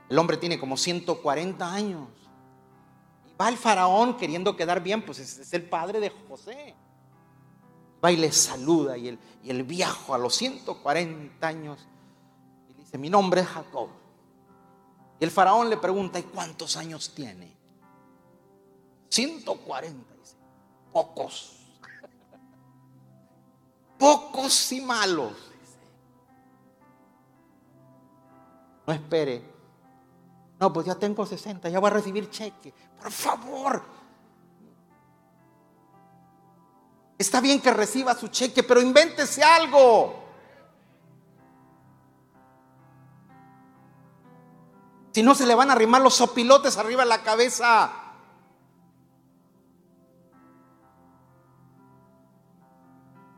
El hombre tiene como 140 años. Y va el faraón queriendo quedar bien, pues es el padre de José va y le saluda y el, y el viejo a los 140 años y dice, mi nombre es Jacob. Y el faraón le pregunta, ¿y cuántos años tiene? 140, dice, pocos. Pocos y malos. No espere. No, pues ya tengo 60, ya voy a recibir cheque. Por favor, Está bien que reciba su cheque, pero invéntese algo. Si no, se le van a arrimar los sopilotes arriba de la cabeza.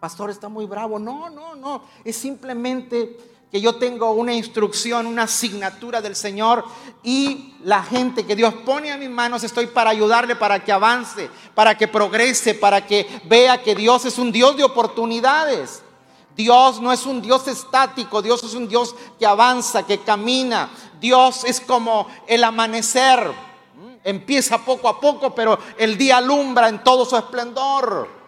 Pastor está muy bravo. No, no, no. Es simplemente que yo tengo una instrucción, una asignatura del Señor y la gente que Dios pone a mis manos estoy para ayudarle, para que avance, para que progrese, para que vea que Dios es un Dios de oportunidades. Dios no es un Dios estático, Dios es un Dios que avanza, que camina. Dios es como el amanecer. Empieza poco a poco, pero el día alumbra en todo su esplendor.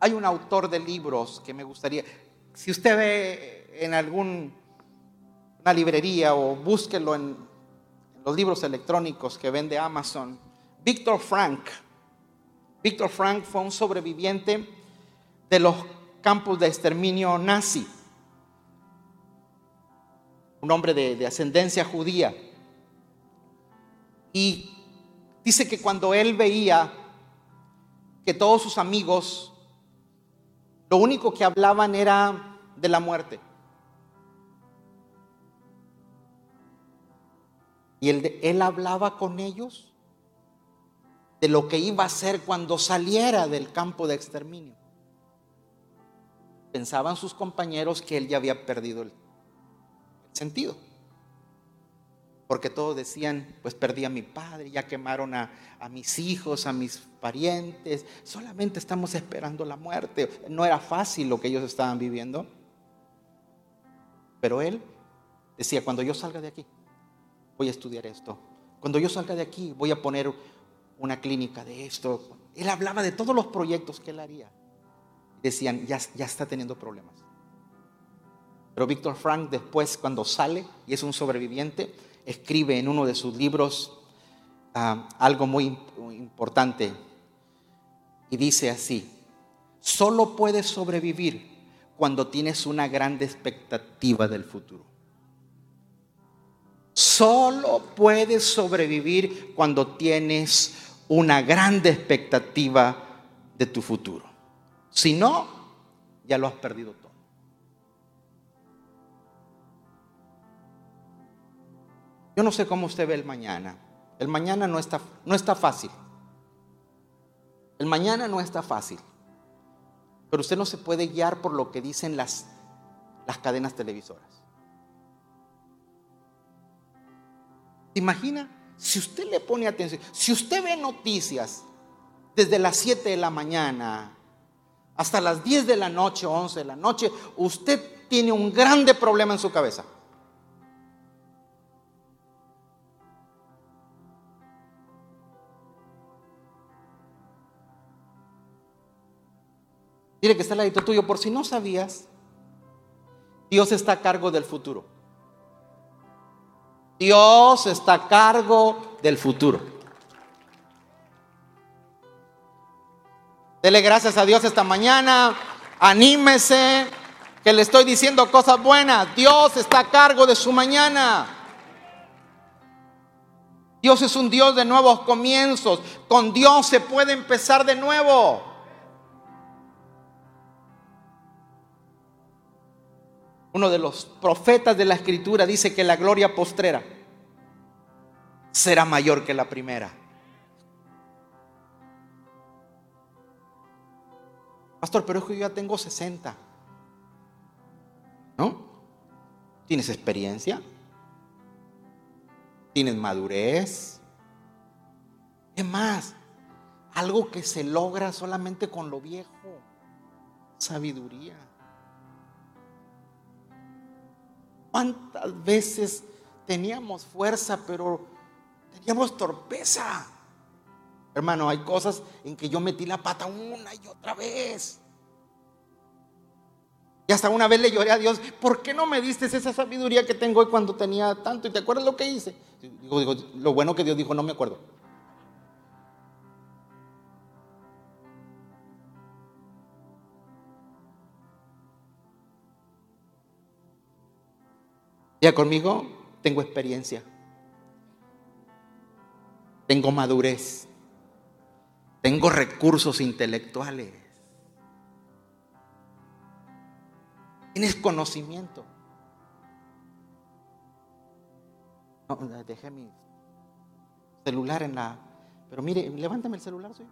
Hay un autor de libros que me gustaría, si usted ve en alguna librería o búsquelo en, los libros electrónicos que vende Amazon, Víctor Frank. Víctor Frank fue un sobreviviente de los campos de exterminio nazi, un hombre de, de ascendencia judía. Y dice que cuando él veía que todos sus amigos lo único que hablaban era de la muerte. Y él, él hablaba con ellos de lo que iba a hacer cuando saliera del campo de exterminio. Pensaban sus compañeros que él ya había perdido el sentido porque todos decían, pues perdí a mi padre, ya quemaron a, mis hijos, a mis parientes, solamente estamos esperando la muerte. No era fácil lo que ellos estaban viviendo. Pero él decía, cuando yo salga de aquí, voy a estudiar esto. Cuando yo salga de aquí, voy a poner una clínica de esto. Él hablaba de todos los proyectos que él haría. Decían, ya, ya está teniendo problemas. Pero Víctor Frank después, cuando sale y es un sobreviviente, escribe en uno de sus libros ah, algo muy, importante y dice así, solo puedes sobrevivir cuando tienes una grande expectativa del futuro. Solo puedes sobrevivir cuando tienes una grande expectativa de tu futuro. Si no, ya lo has perdido todo. Yo no sé cómo usted ve el mañana. El mañana no está, no está fácil. El mañana no está fácil. Pero usted no se puede guiar por lo que dicen las, las cadenas televisoras. ¿Se imagina? Si usted le pone atención, si usted ve noticias desde las 7 de la mañana hasta las 10 de la noche, 11 de la noche, usted tiene un grande problema en su cabeza. Dile que está al ladito tuyo, por si no sabías, Dios está a cargo del futuro. Dios está a cargo del futuro. Dele gracias a Dios esta mañana. Anímese, que le estoy diciendo cosas buenas. Dios está a cargo de su mañana. Dios es un Dios de nuevos comienzos. Con Dios se puede empezar de nuevo. Uno de los profetas de la escritura dice que la gloria postrera será mayor que la primera. Pastor, pero es que yo ya tengo 60. ¿No? ¿Tienes experiencia? ¿Tienes madurez? Es más, algo que se logra solamente con lo viejo. Sabiduría. ¿Cuántas veces teníamos fuerza, pero teníamos torpeza? Hermano, hay cosas en que yo metí la pata una y otra vez. Y hasta una vez le lloré a Dios, ¿por qué no me diste esa sabiduría que tengo hoy cuando tenía tanto? ¿Y te acuerdas lo que hice? Digo, digo, lo bueno que Dios dijo, no me acuerdo. Ya conmigo tengo experiencia. Tengo madurez. Tengo recursos intelectuales. Tienes conocimiento. No, dejé mi celular en la... Pero mire, levántame el celular, soy.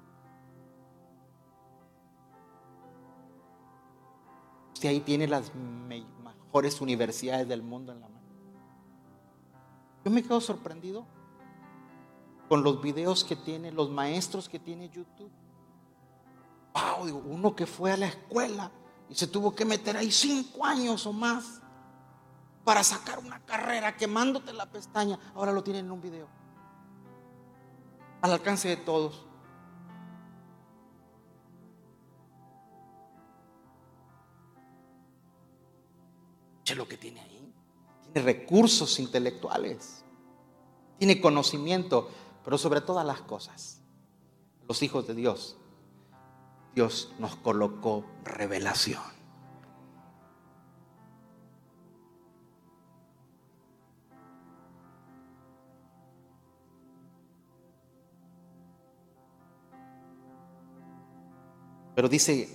Usted ahí tiene las mejores universidades del mundo en la mano. Yo me quedo sorprendido con los videos que tiene, los maestros que tiene YouTube. Wow, digo, uno que fue a la escuela y se tuvo que meter ahí cinco años o más para sacar una carrera quemándote la pestaña. Ahora lo tienen en un video. Al alcance de todos. ¿Qué es lo que tiene ahí? Recursos intelectuales. Tiene conocimiento pero sobre todas las cosas, los hijos de Dios, Dios nos colocó revelación. Pero dice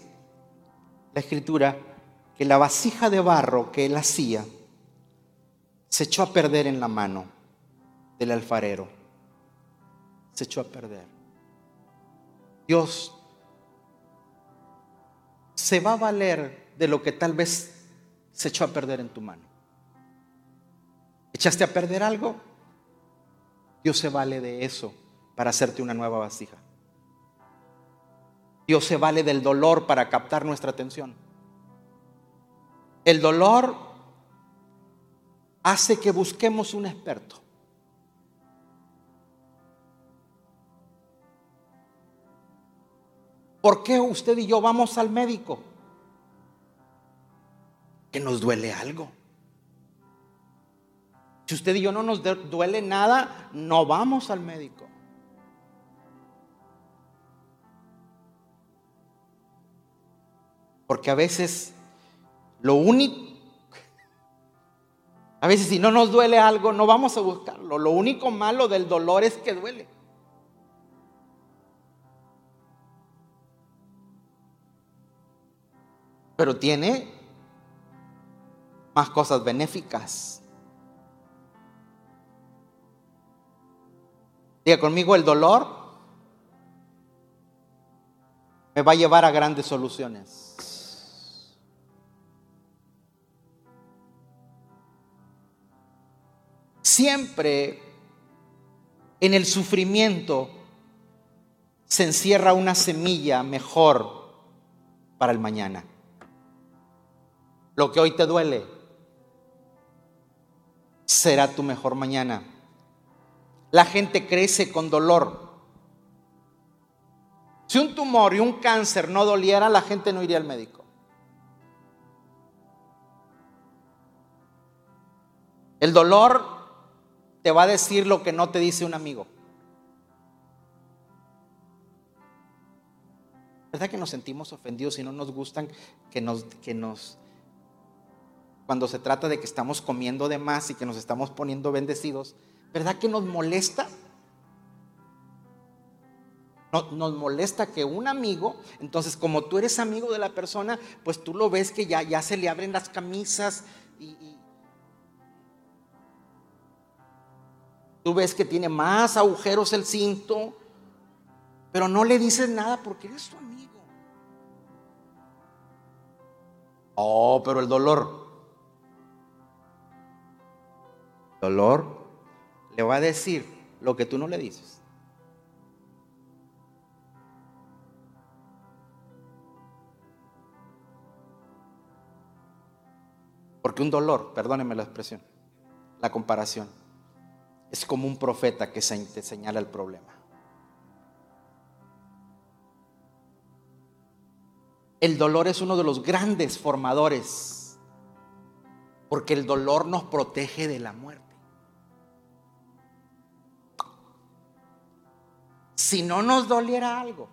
la escritura que la vasija de barro que él hacía se echó a perder en la mano del alfarero se echó a perder. Dios se va a valer de lo que tal vez se echó a perder en tu mano. ¿Echaste a perder algo? Dios se vale de eso para hacerte una nueva vasija. Dios se vale del dolor para captar nuestra atención. El dolor hace que busquemos un experto. ¿Por qué usted y yo vamos al médico? Que nos duele algo. Si usted y yo no nos duele nada, no vamos al médico. Porque a veces lo único, a veces si no nos duele algo, no vamos a buscarlo. Lo único malo del dolor es que duele. pero tiene más cosas benéficas. Diga conmigo, el dolor me va a llevar a grandes soluciones. Siempre en el sufrimiento se encierra una semilla mejor para el mañana. Lo que hoy te duele será tu mejor mañana. La gente crece con dolor. Si un tumor y un cáncer no doliera, la gente no iría al médico. El dolor te va a decir lo que no te dice un amigo. ¿Verdad que nos sentimos ofendidos y no nos gustan que nos, que nos, cuando se trata de que estamos comiendo de más y que nos estamos poniendo bendecidos, ¿verdad que nos molesta? Nos, molesta que un amigo, entonces como tú eres amigo de la persona, pues tú lo ves que ya, ya se le abren las camisas y, y tú ves que tiene más agujeros el cinto, pero no le dices nada porque eres tu amigo. Oh, pero el dolor. Dolor le va a decir lo que tú no le dices. Porque un dolor, perdónenme la expresión, la comparación, es como un profeta que te señala el problema. El dolor es uno de los grandes formadores, porque el dolor nos protege de la muerte. Si no nos doliera algo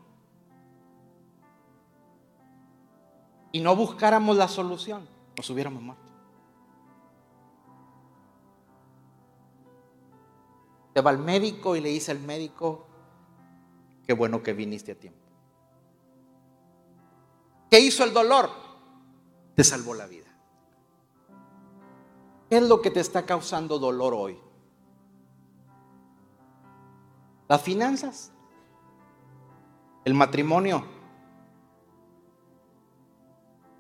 y no buscáramos la solución, nos hubiéramos muerto. Te va al médico y le dice al médico, qué bueno que viniste a tiempo. ¿Qué hizo el dolor? Te salvó la vida. ¿Qué es lo que te está causando dolor hoy? ¿Las finanzas? ¿El matrimonio?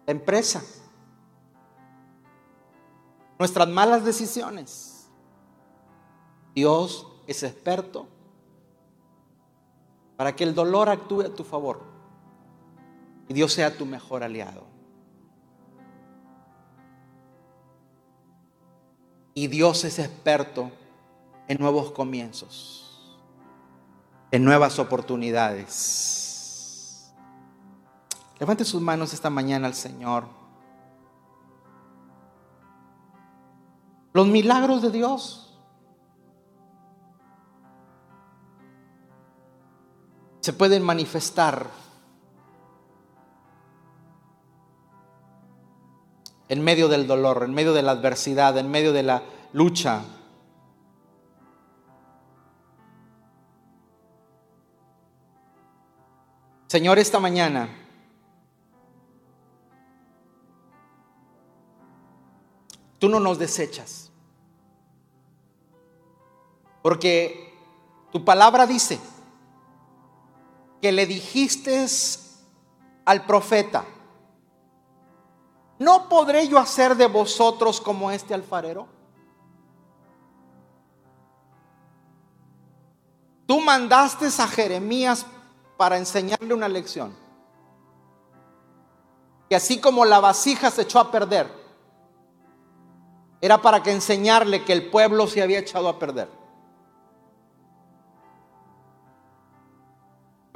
¿La empresa? ¿Nuestras malas decisiones? Dios es experto para que el dolor actúe a tu favor y Dios sea tu mejor aliado. Y Dios es experto en nuevos comienzos, en nuevas oportunidades. Levante sus manos esta mañana al Señor. Los milagros de Dios se pueden manifestar en medio del dolor, en medio de la adversidad, en medio de la lucha. Señor, esta mañana tú no nos desechas. Porque tu palabra dice que le dijiste al profeta, ¿no podré yo hacer de vosotros como este alfarero? Tú mandaste a Jeremías para enseñarle una lección. Y así como la vasija se echó a perder, era para que enseñarle que el pueblo se había echado a perder.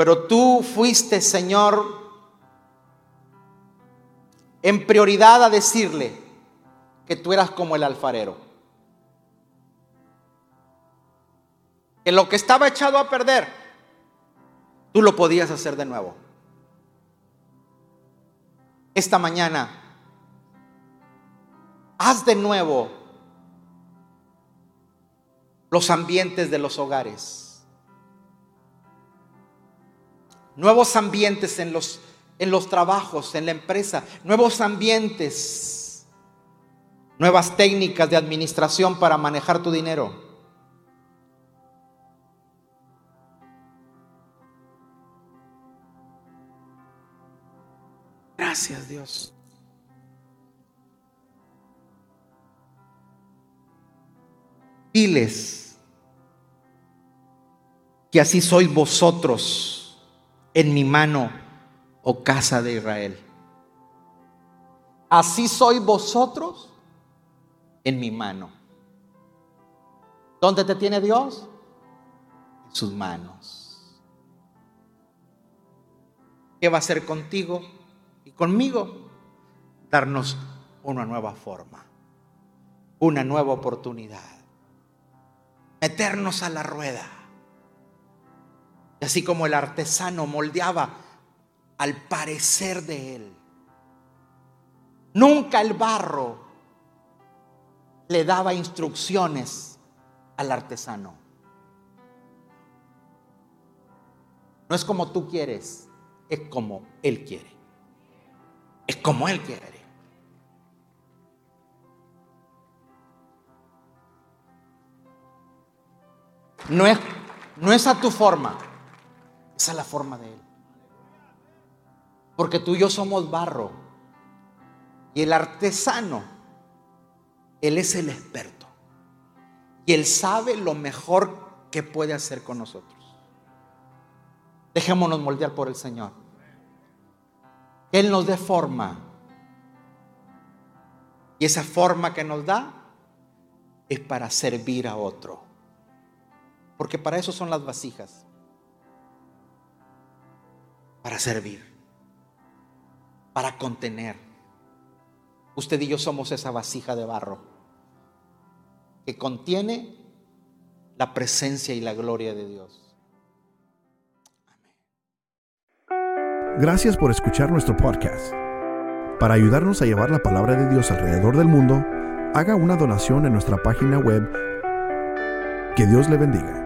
Pero tú fuiste, Señor, en prioridad a decirle que tú eras como el alfarero. Que lo que estaba echado a perder, tú lo podías hacer de nuevo. Esta mañana, haz de nuevo los ambientes de los hogares. Nuevos ambientes en los en los trabajos, en la empresa, nuevos ambientes, nuevas técnicas de administración para manejar tu dinero. Gracias Dios. Diles que así sois vosotros en mi mano, oh casa de Israel. Así sois vosotros en mi mano. ¿Dónde te tiene Dios? En sus manos. ¿Qué va a hacer contigo y conmigo? Darnos una nueva forma, una nueva oportunidad, meternos a la rueda. Así como el artesano moldeaba al parecer de él Nunca el barro le daba instrucciones al artesano. No es como tú quieres, es como Él quiere. Es como Él quiere. No es, no es a tu forma, es a la forma de Él. Porque tú y yo somos barro. Y el artesano, él es el experto. Y él sabe lo mejor que puede hacer con nosotros. Dejémonos moldear por el Señor. Él nos dé forma. Y esa forma que nos da es para servir a otro. Porque para eso son las vasijas. Para servir. Para contener Usted y yo somos esa vasija de barro que contiene la presencia y la gloria de Dios. Gracias por escuchar nuestro podcast. Para ayudarnos a llevar la palabra de Dios alrededor del mundo, haga una donación en nuestra página web. Que Dios le bendiga.